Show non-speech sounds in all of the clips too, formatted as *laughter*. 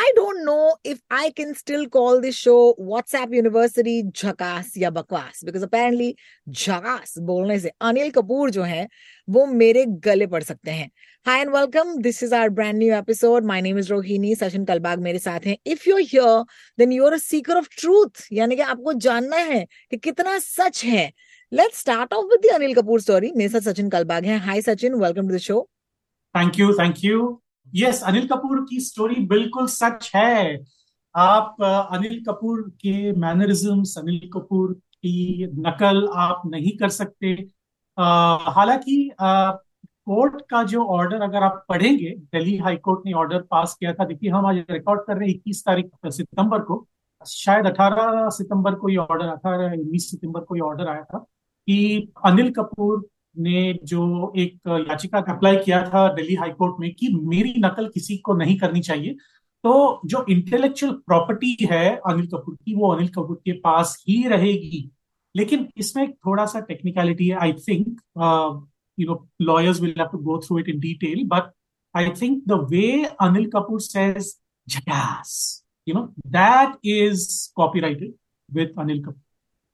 I don't know if I can still call this show WhatsApp University झकास या बकवास because apparently झकास बोलने से अनिल कपूर जो है वो मेरे गले पड़ सकते हैं Hi and welcome. This is our brand new episode. My name is Rohini. Sachin Kalbag मेरे साथ हैं. If you're here, then you're a seeker of truth. यानी कि आपको जानना है कि कितना सच है. Let's start off with the Anil Kapoor story. मेरे साथ सचिन कलबाग हैं. Hi Sachin, welcome to the show. Thank you thank you yes Anil Kapoor की स्टोरी बिल्कुल सच है। आप अनिल कपूर के मैनरिज्म्स अनिल कपूर की नकल आप नहीं कर सकते। हालाँकि कोर्ट का जो ऑर्डर अगर आप पढ़ेंगे दिल्ली हाई कोर्ट ने ऑर्डर पास किया था। देखिए, हम आज रिकॉर्ड कर रहे हैं इक्कीस तारीख सितंबर को। शायद 18 सितंबर को ये ऑर्डर अठारह, उन्नीस सितंबर को ये ऑर्डर आया था कि अनिल कपूर ने जो एक याचिका का अप्लाई किया था दिल्ली हाई कोर्ट में कि मेरी नकल किसी को नहीं करनी चाहिए तो जो इंटेलेक्चुअल प्रॉपर्टी है अनिल कपूर की, वो अनिल कपूर के पास ही रहेगी। लेकिन इसमें थोड़ा सा टेक्निकलिटी है I think you know lawyers will have to go through it in detail but I think the way Anil Kapoor says झटास you know that is copyrighted with Anil Kapoor.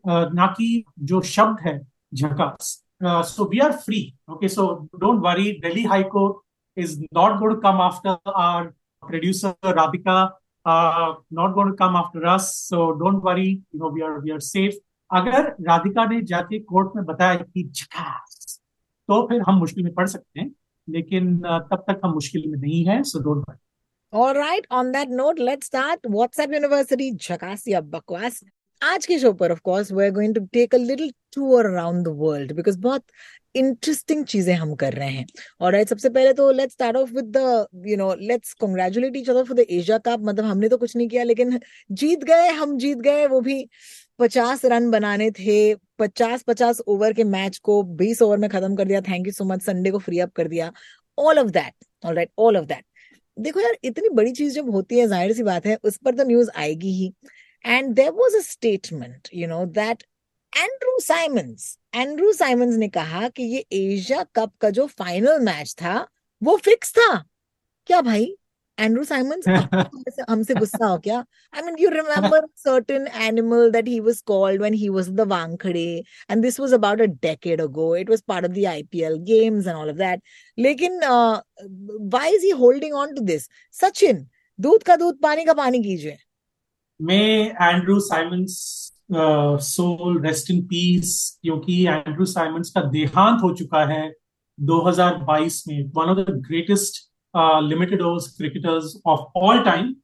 uh, ना कि जो शब्द है झकास uh, so we are free okay so don't worry delhi high court is not going to come after our producer radhika uh, not going to come after us so don't worry you know we are we are safe अगर राधिका ने जाके court में बताया कि झकास तो फिर हम मुश्किल में पड़ सकते हैं लेकिन तब तक हम मुश्किल में नहीं है so don't worry All right, on that note, let's start WhatsApp University या बकवास आज के शो पर of course we are going to take a little tour around the world because बहुत इंटरेस्टिंग चीज़ें हम कर रहे हैं। और सबसे पहले तो let's start off with the you know let's congratulate each other for the Asia Cup मतलब हमने तो कुछ नहीं किया, लेकिन जीत गए, हम जीत गए। वो भी पचास रन बनाने थे। पचास पचास ओवर के मैच को बीस ओवर में खत्म कर दिया। Thank you so much Sunday को फ्री अप कर दिया। All of that all right all of that देखो यार, इतनी बड़ी चीज़ जब होती है, ज़ाहिर सी बात है, उस पर तो न्यूज़ आएगी ही। And there was a statement you know that Andrew Symonds Andrew Symonds ने कहा कि ये एशिया कप का जो फाइनल मैच था वो फिक्स था क्या भाई एंड्रू साइमंस हमसे गुस्सा हो क्या? I mean you remember certain animal that he was called when he was the Wankhede and this was about a decade ago it was part of the IPL games and all of that लेकिन why is he holding on to this Sachin दूध का दूध पानी का पानी कीजिए। मैं Andrew Symonds soul rest in peace क्योंकि एंड्रू साइमंस का देहांत हो चुका है 2022 में one of the greatest limited overs cricketers of all time.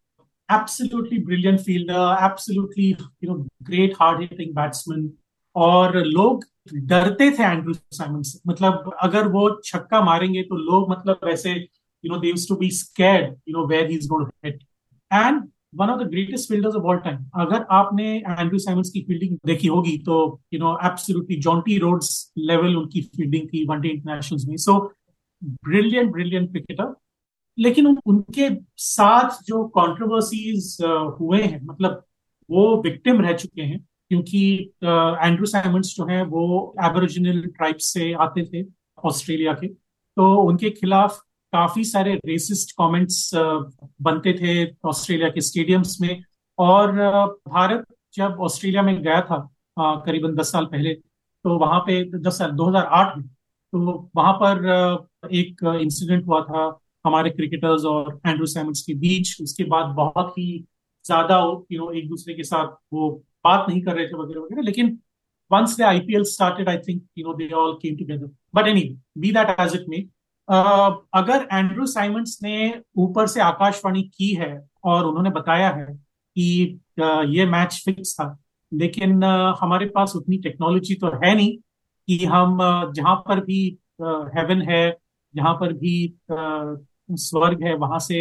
Absolutely brilliant fielder, absolutely you know great hard hitting batsman. और लोग डरते थे एंड्रू साइमन मतलब अगर वो छक्का मारेंगे तो लोग मतलब ऐसे you know they to be scared you know where he is going hit and one of the greatest fielders of all time अगर आपने एंड्रू साइमंस की फील्डिंग देखी होगी तो you know absolutely Jonty Rhodes level उनकी fielding थी one day international में. So brilliant brilliant cricketer लेकिन उनके साथ जो कंट्रोवर्सीज हुए हैं मतलब वो विक्टिम रह चुके हैं, क्योंकि एंड्रू साइमंड्स जो हैं, वो एबोरिजिनल ट्राइब से आते थे ऑस्ट्रेलिया के. तो उनके खिलाफ काफ़ी सारे रेसिस्ट कमेंट्स बनते थे ऑस्ट्रेलिया के स्टेडियम्स में। और भारत जब ऑस्ट्रेलिया में गया था करीबन दस साल पहले तो वहाँ पे, दस साल 2008 में तो वहाँ पर एक इंसिडेंट हुआ था हमारे क्रिकेटर्स और एंड्रू सैमंस के बीच। उसके बाद बहुत ही ज़्यादा यू नो एक दूसरे के साथ वो बात नहीं कर रहे थे वगैरह वगैरह। लेकिन once the IPL started I think you know they all came together but any be that as it may अगर एंड्रू साइमंस ने ऊपर से आकाशवाणी की है और उन्होंने बताया है कि ये मैच फिक्स था, लेकिन हमारे पास उतनी टेक्नोलॉजी तो है नहीं कि हम जहाँ पर भी हेवन है, जहाँ पर भी स्वर्ग है, वहाँ से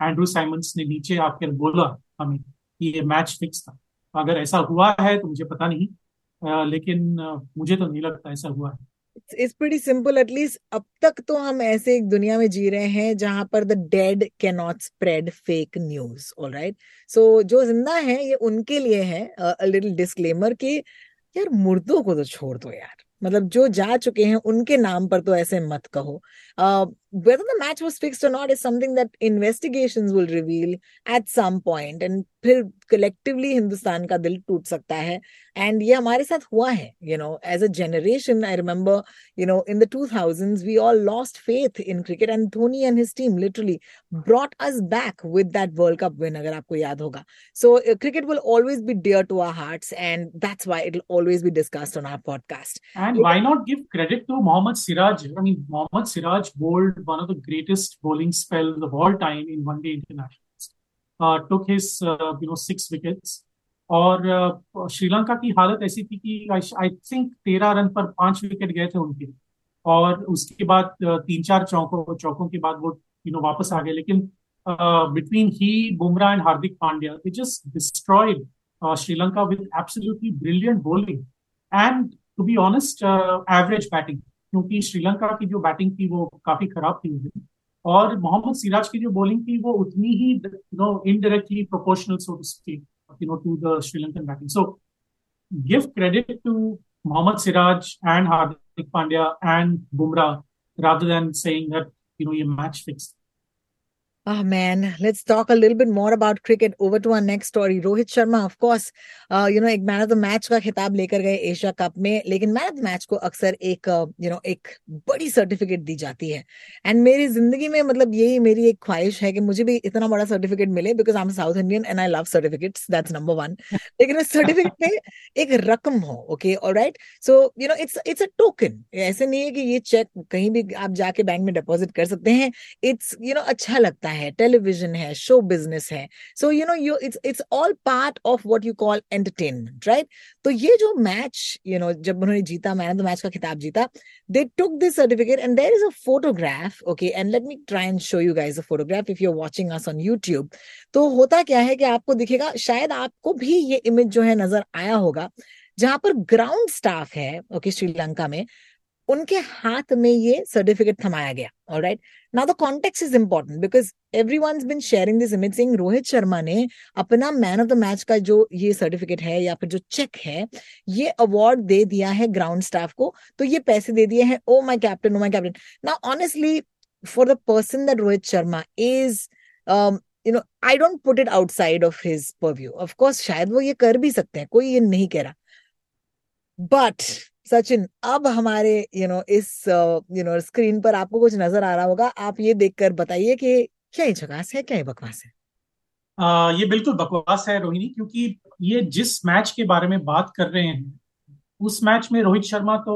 एंड्रू साइमंस ने नीचे आकर बोला हमें कि ये मैच फिक्स था। अगर ऐसा हुआ है तो मुझे पता नहीं लेकिन मुझे तो नहीं लगता ऐसा हुआ है। इट्स प्रीटी सिंपल एटलीस्ट अब तक तो हम ऐसे एक दुनिया में जी रहे हैं जहाँ पर the dead can not spread fake news all right so जो ज़िंदा है, ये उनके लिए है लिटिल डिस्क्लेमर कि यार मुर्दों को तो छोड़ दो यार। मतलब जो जा चुके हैं, उनके नाम पर तो ऐसे मत कहो। whether the match was fixed or not is something that investigations will reveal at some point and फिर collectively हिंदुस्तान का दिल टूट सकता है and ये हमारे साथ हुआ है you know as a generation I remember you know in the 2000s we all lost faith in cricket and Dhoni and his team literally brought us back with that World Cup win अगर आपको याद होगा so uh, cricket will always be dear to our hearts and that's why it'll always be discussed on our podcast and why not give credit to Mohammad Siraj I mean Mohammad Siraj bowled one of the greatest bowling spells of all time in one day internationals. Uh, took his uh, you know six wickets. और uh, Sri Lanka की हालत ऐसी थी कि I think तेरह run पर पाँच wicket गए थे उनके। और उसके बाद uh, तीन चार चौकों चौकों के बाद वो यू नो वापस आ गए। लेकिन between he Bumrah and Hardik Pandya they just destroyed Sri Lanka with absolutely brilliant bowling and to be honest average batting क्योंकि श्रीलंका की जो बैटिंग थी वो काफ़ी खराब थी और मोहम्मद सिराज की जो बॉलिंग थी वो उतनी ही no indirectly proportional so to speak you know to the Sri Lankan batting so give credit to Mohammed Siraj and Hardik Pandya and Bumrah, rather than saying that, you know your match fixed Oh man, let's talk a little bit more about cricket. Over to our next story. Rohit Sharma, of course, uh, you know एक man of the match का खिताब लेकर गए Asia cup में लेकिन man of the match को अक्सर एक यू नो एक बड़ी सर्टिफिकेट दी जाती है। एंड मेरी ज़िंदगी में मतलब यही मेरी एक ख्वाहिश है कि मुझे भी इतना बड़ा सर्टिफिकेट मिले because I am south Indian and I love certificates that's number one लेकिन उस सर्टिफिकेट में एक रकम हो ओके और right so you know it's it's a token ऐसे नहीं है कि ये चेक कहीं भी आप जाके बैंक में डिपॉजिट कर सकते हैं। इट्स यू नो अच्छा लगता है। टेलीविज़न है शो बिज़नेस है। So you know you it's it's all part of what you call entertainment right तो ये जो मैच यू नो जब उन्होंने जीता मैन द मैच का खिताब जीता they took this certificate and there is a photograph okay and let me try and show you guys a photograph if you are watching us on YouTube तो होता क्या है कि आपको दिखेगा शायद आपको भी ये इमेज जो है नज़र आया होगा जहाँ पर ग्राउंड स्टाफ है ओके okay, श्रीलंका में उनके हाथ में ये सर्टिफिकेट थमाया गया alright now the context is important because everyone's been sharing this image Singh Rohit Sharma ने अपना मैन ऑफ़ द मैच का जो ये सर्टिफिकेट है या फिर जो चेक है, ये अवार्ड दे दिया है ग्राउंड स्टाफ को तो ये पैसे दे दिए हैं ओ my captain oh my captain now honestly for the person that Rohit Sharma is you know I don't put it outside of his purview of course शायद वो ये कर भी सकते हैं, कोई ये नहीं कह रहा. बट सचिन अब हमारे यू नो इस यू नो स्क्रीन पर आपको कुछ नज़र आ रहा होगा। आप ये देखकर बताइए कि क्या ये झकास है क्या ये बकवास है? आ, ये बिल्कुल बकवास है रोहिणी क्योंकि ये जिस मैच के बारे में बात कर रहे हैं उस मैच में रोहित शर्मा तो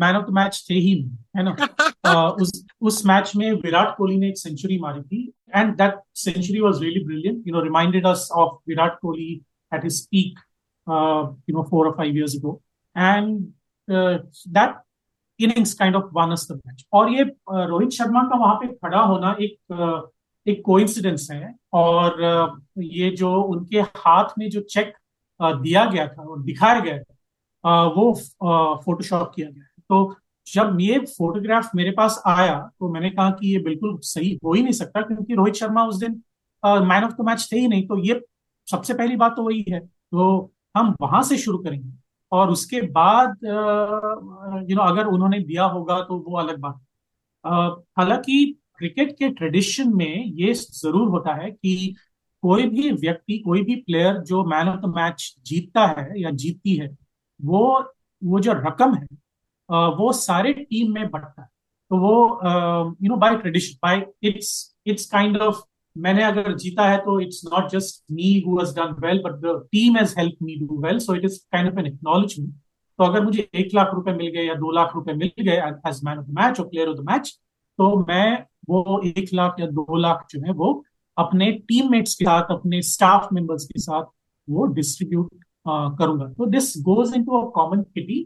मैन ऑफ़ द मैच थे ही है ना? *laughs* आ, उस उस मैच में विराट कोहली ने एक सेंचुरी मारी थी and that century was really brilliant you know reminded us of Virat Kohli at his peak you know four or five years ago and that innings kind of won the match और ये uh, Rohit Sharma का वहाँ पे खड़ा होना एक uh, एक coincidence है। और uh, ये जो उनके हाथ में जो चेक दिया गया था और दिखाया गया था वो फोटोशॉप किया गया है। तो जब ये फोटोग्राफ मेरे पास आया तो मैंने कहा कि ये बिल्कुल सही हो ही नहीं सकता क्योंकि रोहित शर्मा उस दिन मैन ऑफ़ द मैच थे ही नहीं। तो ये सबसे पहली बात तो वही है। तो हम वहाँ से शुरू करेंगे। और उसके बाद यू नो अगर उन्होंने दिया होगा तो वो अलग बात। हालाँकि क्रिकेट के ट्रेडिशन में ये ज़रूर होता है कि कोई भी व्यक्ति, कोई भी प्लेयर जो मैन ऑफ़ द मैच जीतता है या जीतती है, वो वो जो रकम है वो सारे टीम में बढ़ता है। तो वो you know by tradition by it's it's kind of मैंने अगर जीता है तो it's not just me who has done well but the team has help me do well so it is kind of an acknowledgement तो अगर मुझे एक लाख रुपए मिल गए या दो लाख रुपए मिल गए as man of the match और प्लेयर ऑफ़ द मैच तो मैं वो एक लाख या दो लाख जो है वो अपने टीममेट्स के साथ, अपने स्टाफ मेंबर्स के साथ वो डिस्ट्रीब्यूट करूँगा. तो this goes into a common kitty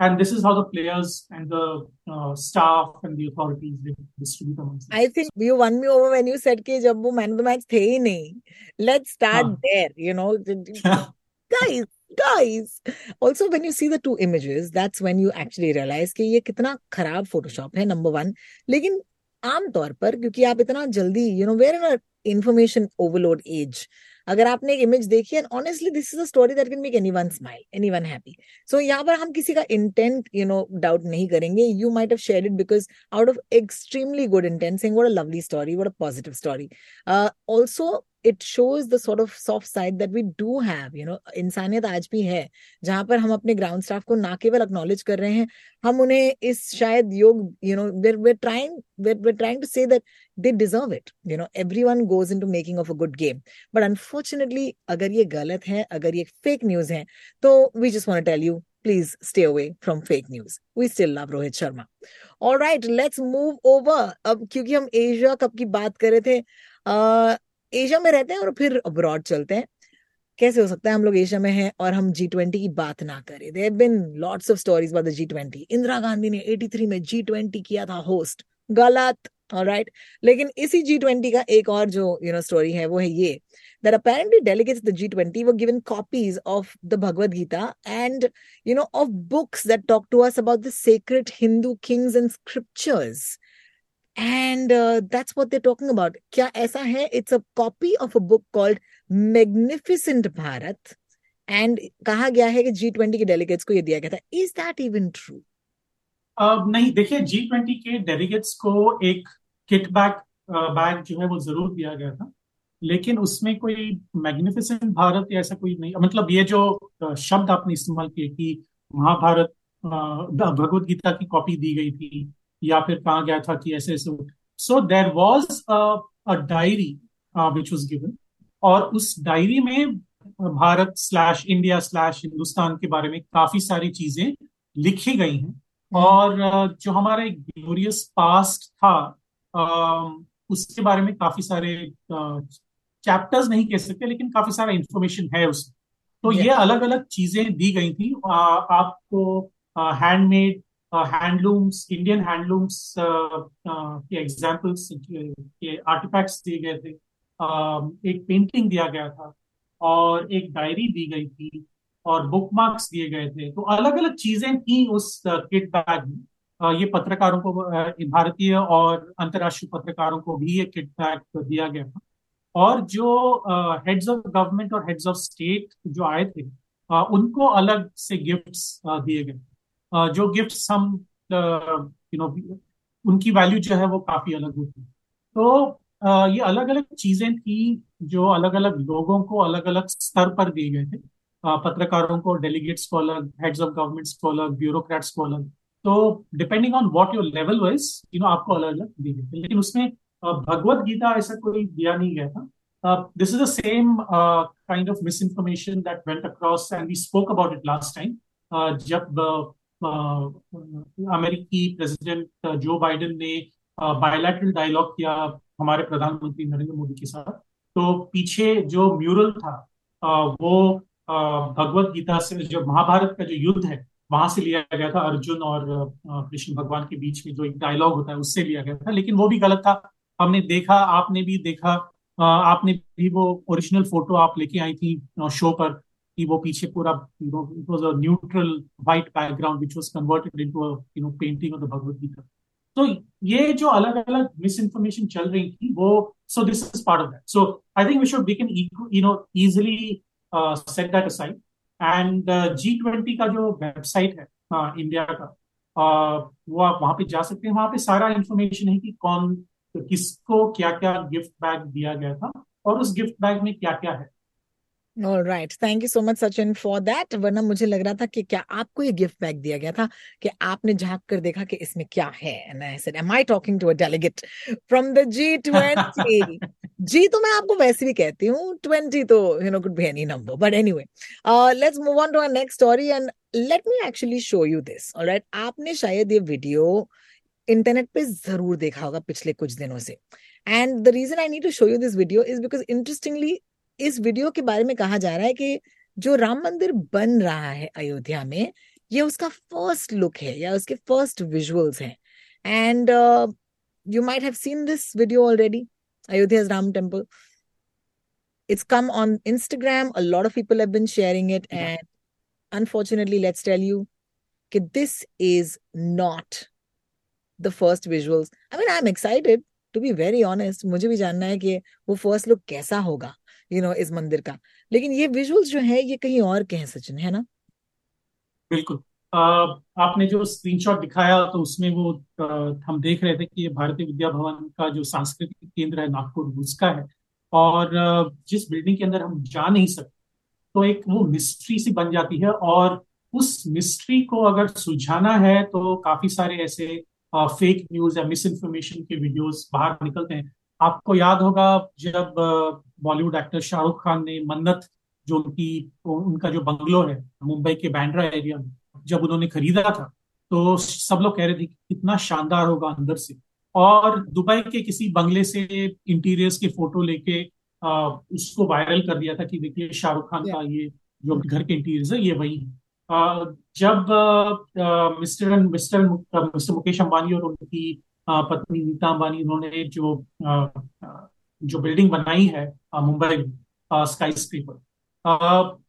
and this is how the players and the uh, staff and the authorities they distribute amongst I think you won me over when you said कि जब वो man of the match थे ही नहीं let's start हाँ. there you know *laughs* guys guys also when you see the two images that's when you actually realize कि ये कितना खराब photoshop है number one लेकिन आम तौर पर क्योंकि आप इतना जल्दी you know where in information overload as अगर आपने एक इमेज देखी and honestly this is a story that can make anyone smile anyone happy so यहाँ पर हम किसी का इंटेंट यू नो डाउट नहीं करेंगे. You might have share it because out of extremely good intent saying what a lovely story what a positive story also it shows the sort of soft side that we do have you know इंसानियत आज भी है जहाँ पर हम अपने ground staff को ना केवल एक्नॉलेज कर रहे हैं हम उन्हें इस शायद योग you know were were trying were were trying to say that they deserve it you know everyone goes into making of a good game but unfortunately अगर ये गलत है अगर ये फेक न्यूज़ है तो we just want tell you please stay away from fake news. We still love Rohit Sharma. All right, let's move over. अब क्योंकि हम एशिया कप की बात कर रहे थे एशिया में रहते हैं और फिर अब्रॉड चलते हैं। कैसे हो सकता है हम लोग एशिया में हैं और हम जी ट्वेंटी की बात ना करें? They been lots of stories the G twenty Indira Gandhi ने 83 में जी ट्वेंटी किया था होस्ट गलत राइट लेकिन इसी जी ट्वेंटी का एक और जो यू नो स्टोरी है, वो है ये that apparently delegates the G twenty वो given copies of the Bhagavad Gita and you know of books that talk to us about the secret Hindu kings and scriptures And uh, that's what they're talking about. क्या ऐसा है? It's a copy of a book called Magnificent Bharat. And कहा गया है कि G twenty के delegates को ये दिया गया था इज़ दैट इवन ट्रू नहीं देखिए जी ट्वेंटी के डेलीगेट्स को एक किट बैग बैग जो है वो ज़रूर दिया गया था लेकिन उसमें कोई मैग्निफिसेंट भारत ऐसा कोई नहीं मतलब ये जो शब्द आपने इस्तेमाल किए कि महाभारत भगवत गीता की कॉपी दी गई थी या फिर कहा गया था कि ऐसे ऐसे so there was a diary which was given और उस डायरी में Bharat slash India slash Hindustan के बारे में काफ़ी सारी चीज़ें लिखी गई हैं। हम्म। और uh, जो हमारा एक ग्लोरियस पास्ट था uh, उसके बारे में काफ़ी सारे चैप्टर्स uh, नहीं कह सकते लेकिन काफ़ी सारा इंफॉर्मेशन है उसमें। तो ये अलग अलग चीज़ें दी गई थी। आपको हैंडमेड हैंडलूम्स इंडियन हैंडलूम्स के एग्जाम्पल्स के आर्टिफैक्ट्स दिए गए थे। Uh, एक पेंटिंग दिया गया था और एक डायरी दी गई थी और बुक मार्क्स दिए गए थे। तो अलग अलग चीज़ें थी उस किट बैग में। Uh, ये पत्रकारों को uh, भारतीय और अंतर्राष्ट्रीय पत्रकारों को भी ये किट बैग दिया गया था। और जो हेड्स ऑफ़ गवर्नमेंट और हेड्स ऑफ़ स्टेट जो आए थे उनको अलग से गिफ्ट्स दिए गए जो गिफ्ट हम यू नो उनकी वैल्यू जो है वो काफ़ी अलग होती है। तो ये अलग अलग चीज़ें थी जो अलग अलग लोगों को अलग अलग स्तर पर दिए गए थे। पत्रकारों को डेलीगेट्स को अलग हेड्स ऑफ़ गवर्नमेंट्स को अलग ब्यूरोक्रेट्स को अलग। तो depending on what your level wise you know आपको अलग अलग दिए गए थे। लेकिन उसमें भगवत गीता ऐसा कोई दिया नहीं गया था। This is the same kind of misinformation that went across and we spoke about it last time जब अमेरिकी प्रेसिडेंट जो बाइडेन ने बायोलैटरल डायलॉग किया हमारे प्रधानमंत्री नरेंद्र मोदी के साथ तो पीछे जो म्यूरल था वो भगवत गीता से, जो महाभारत का जो युद्ध है, वहाँ से लिया गया था। अर्जुन और कृष्ण भगवान के बीच में जो एक डायलॉग होता है, उससे लिया गया था। लेकिन वो भी गलत था। हमने देखा, आपने भी देखा आपने भी वो ओरिजिनल फ़ोटो आप लेके आई थी शो पर। कि वो पीछे पूरा you know it was a neutral white background which was converted into a you know painting of the Bhagavad Gita तो ये जो अलग अलग मिस इन्फॉर्मेशन चल रही थी वो so this is part of that so I think we should we can you know easily set that aside and G twenty का जो वेबसाइट है इंडिया uh, का uh, वो आप वहाँ पे जा सकते हैं। वहाँ पे सारा इंफॉर्मेशन है कि कौन किसको क्या क्या गिफ्ट बैग दिया गया था और उस गिफ्ट बैग में क्या क्या है। All right thank you so much Sachin for that वरना मुझे लग रहा था कि क्या आपको ये गिफ्ट बैग दिया गया था कि आपने झाँक कर देखा कि इसमें क्या है? And I said am I talking to a delegate from the G twenty G तो मैं आपको वैसे भी कहती हूँ ट्वेंटी तो you know could be any number but anyway let's move on to our next story and let me actually show you this right आपने शायद ये वीडियो इंटरनेट पे ज़रूर देखा होगा पिछले कुछ दिनों से. And the reason I need to show you this video is because interestingly इस वीडियो के बारे में कहा जा रहा है कि जो राम मंदिर बन रहा है अयोध्या में ये उसका फ़र्स्ट लुक है या उसके फ़र्स्ट विजुअल्स हैं। And you might have seen this video already Ayodhya Ram temple it's come on Instagram a lot of people have been sharing it and unfortunately let's tell you कि this is not the first visuals I mean I am excited to be very honest मुझे भी जानना है कि वो first look कैसा होगा। You know इस मंदिर का। लेकिन ये विजुअल्स जो है, ये कहीं और के हैं, सचिन, है ना? बिल्कुल। आपने जो स्क्रीनशॉट दिखाया तो उसमें वो हम देख रहे थे कि ये भारतीय विद्या भवन का जो सांस्कृतिक केंद्र है, नागपुर उसका है। और जिस बिल्डिंग के अंदर हम जा नहीं सकते तो एक वो मिस्ट्री सी बन जाती है। और उस मिस्ट्री को अगर सुलझाना है तो काफ़ी सारे ऐसे फेक न्यूज़ या मिस इन्फॉर्मेशन के वीडियोस बाहर निकलते हैं। आपको याद होगा जब बॉलीवुड एक्टर शाहरुख खान ने मन्नत जो उनकी उनका जो बंगलो है मुंबई के बैंड्रा एरिया में जब उन्होंने खरीदा था तो सब लोग कह रहे थे कि कितना शानदार होगा अंदर से। और दुबई के किसी बंगले से इंटीरियर्स के फ़ोटो लेके उसको वायरल कर दिया था कि देखिए शाहरुख खान का ये जो घर के इंटीरियर्स है ये वही है। जब mister mister mister Mukesh Ambani और उनकी पत्नी नीता अंबानी उन्होंने जो जो बिल्डिंग बनाई है मुंबई स्काई स्क्रीपर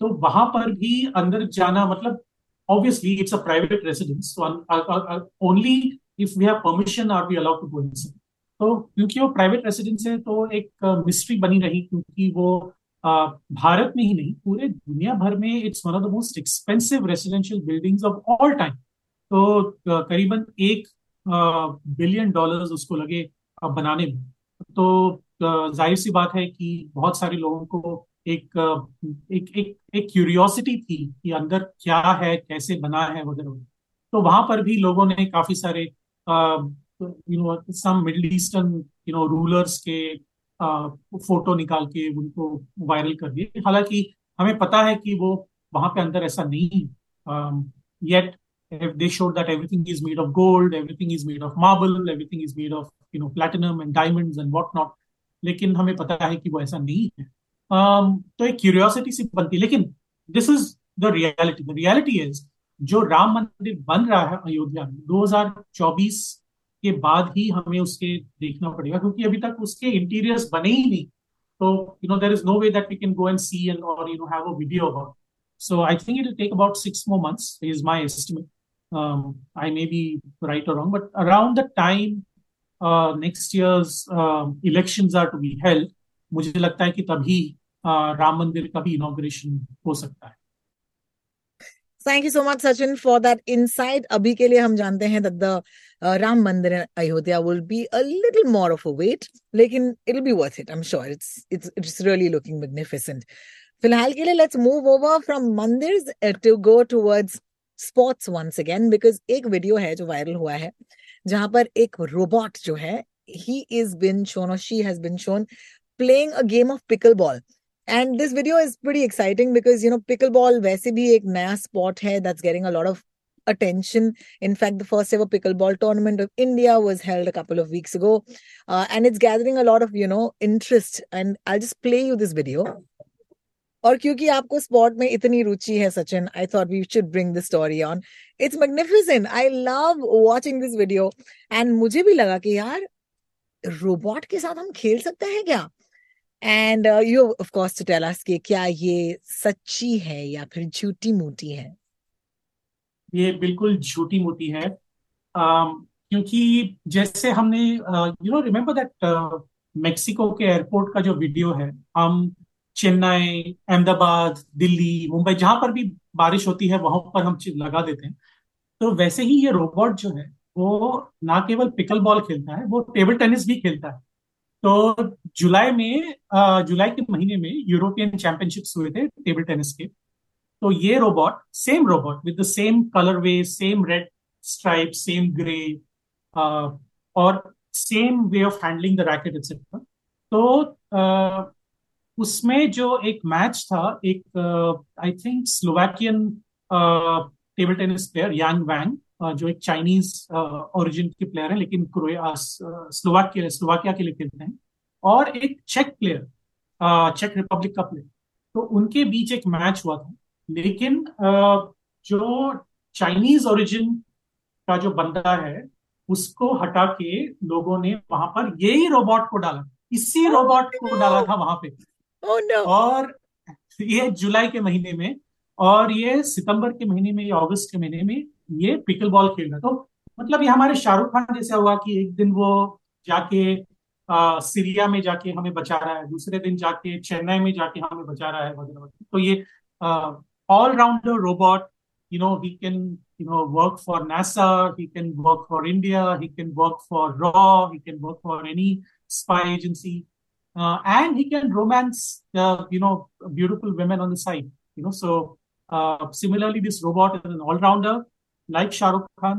तो वहाँ पर भी अंदर जाना मतलब obviously it's a private residence so uh, uh, uh, only if we have permission are we तो क्योंकि वो प्राइवेट रेसिडेंस है तो एक मिस्ट्री बनी रही क्योंकि वो भारत में ही नहीं पूरे दुनिया भर में it's one of the most expensive residential buildings of all time तो करीबन एक बिलियन डॉलर्स उसको लगे बनाने में। तो ज़ाहिर सी बात है कि बहुत सारे लोगों को एक एक एक एक क्यूरियोसिटी थी कि अंदर क्या है, कैसे बना है वगैरह वगैरह। तो वहाँ पर भी लोगों ने काफ़ी सारे you know some middle eastern you know rulers के फ़ोटो निकाल के उनको वायरल कर दिए। हालाँकि हमें पता है कि वो वहाँ पे अंदर ऐसा नहीं yet they showed that everything is made of gold, everything is made of marble, everything is made of you know platinum and diamonds and what not. लेकिन हमें पता है कि वो ऐसा नहीं है um, तो एक क्यूरियोसिटी सी बनती लेकिन this is the reality the reality is जो राम मंदिर बन रहा है अयोध्या में 2024 के बाद ही हमें उसके देखना पड़ेगा क्योंकि अभी तक उसके इंटीरियर्स बने ही नहीं तो you know there is no way that we can go and see and और you know have a video about so I think it will take about six more months, is my estimate. Um, I may be right or wrong, but around the time uh, next year's uh, elections are to be held, मुझे लगता है कि तभी राम मंदिर का भी inauguration हो सकता है thank you so much Sachin for that insight अभी के लिए हम जानते हैं that the Ram Mandir in Ayodhya will be a little more of a wait लेकिन it will be worth it I am sure it's it's it's really looking magnificent फिलहाल के लिए let's move over from mandir to go towards sports once again because एक video है जो viral हुआ है जहाँ पर एक रोबोट जो है ही इज़ बिन शोन और she has been shown playing a game of pickleball. And this video is pretty exciting because, you know, pickleball वैसे भी एक नया sport है that's getting a lot of attention. In fact, the first ever pickleball tournament of India was held a couple of weeks ago. Uh, and it's gathering a lot of, you know, interest. And I'll just play you this video. और क्योंकि आपको sport में इतनी रुचि है Sachin I thought we should bring the story on it's magnificent I love watching this video and मुझे भी लगा कि यार रोबोट के साथ हम खेल सकते हैं क्या? And you of course to tell us कि क्या ये सच्ची है या फिर झूठी मोटी है? ये बिल्कुल झूठी मोटी है। Um, क्योंकि जैसे हमने you know remember that Mexico के एयरपोर्ट का जो वीडियो है हम चेन्नई, अहमदाबाद, दिल्ली, मुंबई, जहाँ पर भी बारिश होती है, वहाँ पर हम लगा देते हैं। तो वैसे ही ये रोबोट जो है, वो ना केवल पिकल बॉल खेलता है, वो टेबल टेनिस भी खेलता है। तो जुलाई में जुलाई के महीने में यूरोपियन चैंपियनशिप्स हुए थे टेबल टेनिस के। तो ये robot, same robot with the same colour way same red stripe same grey और same way of handling the racket etcetera तो उसमें जो एक मैच था, एक I think Slovakian table tennis player Yang Wang जो एक चाइनीज़ ओरिजिन के प्लेयर है, लेकिन स्लोवाकिया स्लोवाकिया के लिए खेलते हैं। और एक चेक प्लेयर चेक रिपब्लिक का प्लेयर तो उनके बीच एक मैच हुआ था। लेकिन जो चाइनीज़ ओरिजिन का जो बंदा है, उसको हटा के लोगों ने वहाँ पर यही रोबोट को डाला। इसी रोबोट को डाला था वहाँ पे। Oh, no. और ये जुलाई के महीने में और ये सितंबर के महीने में या अगस्त के महीने में ये पिकल बॉल खेल रहा तो मतलब ये हमारे शाहरुख खान जैसा हुआ कि एक दिन वो जाके आ, सीरिया में जाके हमें बचा रहा है दूसरे दिन जाके चेन्नई में जाके हमें बचा रहा है वगैरह वगैरह। तो ये all rounder robot you know he can you know work for nasa he can work for india he can work for raw he can work for any spy agency uh, and he can romance uh, you know beautiful women on the side you know. So uh, similarly this robot is an all-rounder like Shahrukh Khan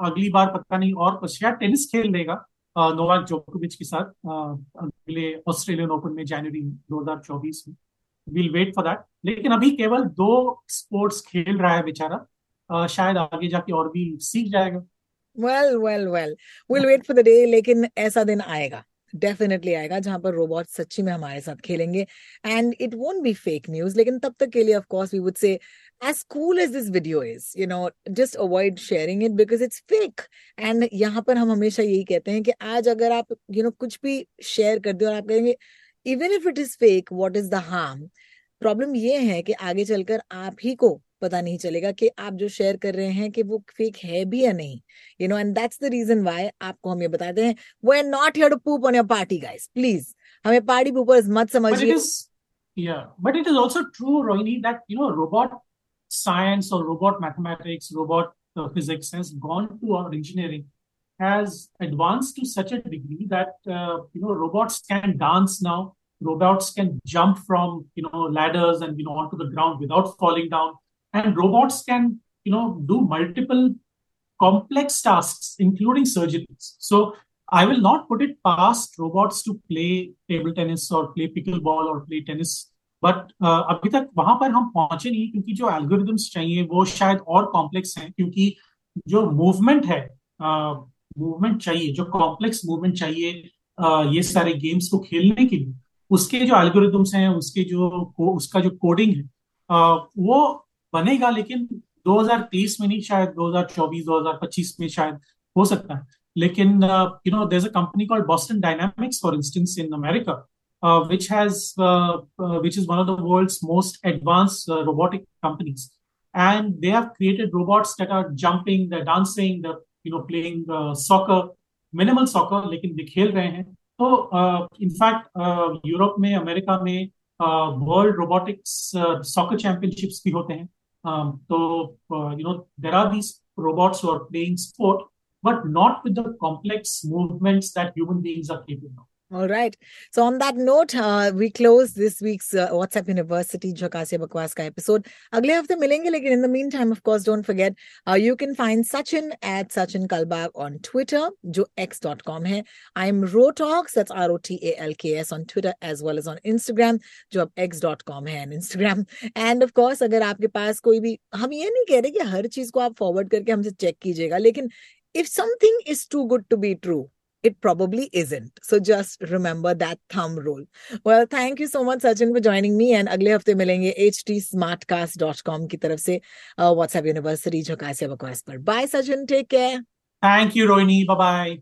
अगली बार पता नहीं और शायद tennis खेल लेगा Novak जोकोविच के साथ अगले ऑस्ट्रेलियन ओपन में जनवरी 2024 में। विल वेट फॉर दैट लेकिन अभी केवल दो स्पोर्ट्स खेल रहा है बेचारा। शायद आगे जाके और भी सीख जाएगा। Well well well will wait for the day लेकिन ऐसा दिन आएगा। डेफिनेटली आएगा, जहाँ पर रोबोट सच्ची में हमारे साथ खेलेंगे। And it won't be fake news लेकिन तब तक के लिए of we would say as cool as this video is, you know, just avoid sharing it because it's fake. And यहाँ पर हम हमेशा यही कहते हैं कि आज अगर आप, you know, कुछ भी शेयर कर दे और आप कहेंगे, even if it is fake, what is the harm? Problem ये है कि आगे चलकर आप ही को पता नहीं चलेगा कि आप जो शेयर कर रहे हैं कि वो फेक है भी या नहीं you know and that's the reason why आपको हम ये बताते हैं वो are not here to poop on your party guys please हमें पार्टी पूपर मत समझिए। But it is also true Rohini that you know robot science और robot mathematics robot physics has gone to our engineering has advance to such a degree that you know robots can dance now robots can jump from you know ladders and you know onto the ground without falling down. And robots can you know do multiple complex tasks including surgeries so i will not put it past robots to play table tennis or play pickleball or play tennis but uh, अभी तक वहाँ पर हम पहुँचे नहीं क्योंकि जो algorithms चाहिए वो शायद और कॉम्प्लेक्स हैं क्योंकि जो मूवमेंट है मूवमेंट uh, चाहिए जो कॉम्प्लेक्स मूवमेंट चाहिए uh, ये सारे गेम्स को खेलने के लिए उसके जो एल्गोरिदम्स हैं उसके जो उसका जो कोडिंग है uh, वो बनेगा, लेकिन 2030 में नहीं, शायद 2024 2025 में शायद हो सकता है। लेकिन you know a company called Boston Dynamics for instance in America which has which is one of the world's most advanced robotic companies and they have created robots that are jumping the dancing the you know playing soccer minimal soccer लेकिन वे खेल रहे हैं। तो in fact Europe में, America में world robotics soccer championships भी होते हैं। Um, so, uh, you know, there are these robots who are playing sport, but not with the complex movements that human beings are capable of. All right. So on that note, uh, we close this week's uh, WhatsApp University Jhakasiya Bakwas ka episode. Agle hafte milenge, lekin in the meantime, of course, don't forget, uh, you can find Sachin at Sachin Kalbag on Twitter, jo x.com hai. I'm Rotalks, that's R-O-T-A-L-K-S on Twitter as well as on Instagram, jo ab x.com hai on Instagram. *laughs* And of course, अगर आपके पास कोई भी हम ये नहीं कह रहे कि हर चीज को आप फॉरवर्ड करके हमसे चेक कीजिएगा लेकिन if something is too good to be true it probably isn't. So just remember that thumb rule. Well, thank you so much, Sachin, for joining me. And अगले हफ्ते मिलेंगे htsmartcast.com की तरफ से WhatsApp University झकासिया बकवास पर. Bye, Sachin. Take care. Thank you, Rohini. Bye-bye.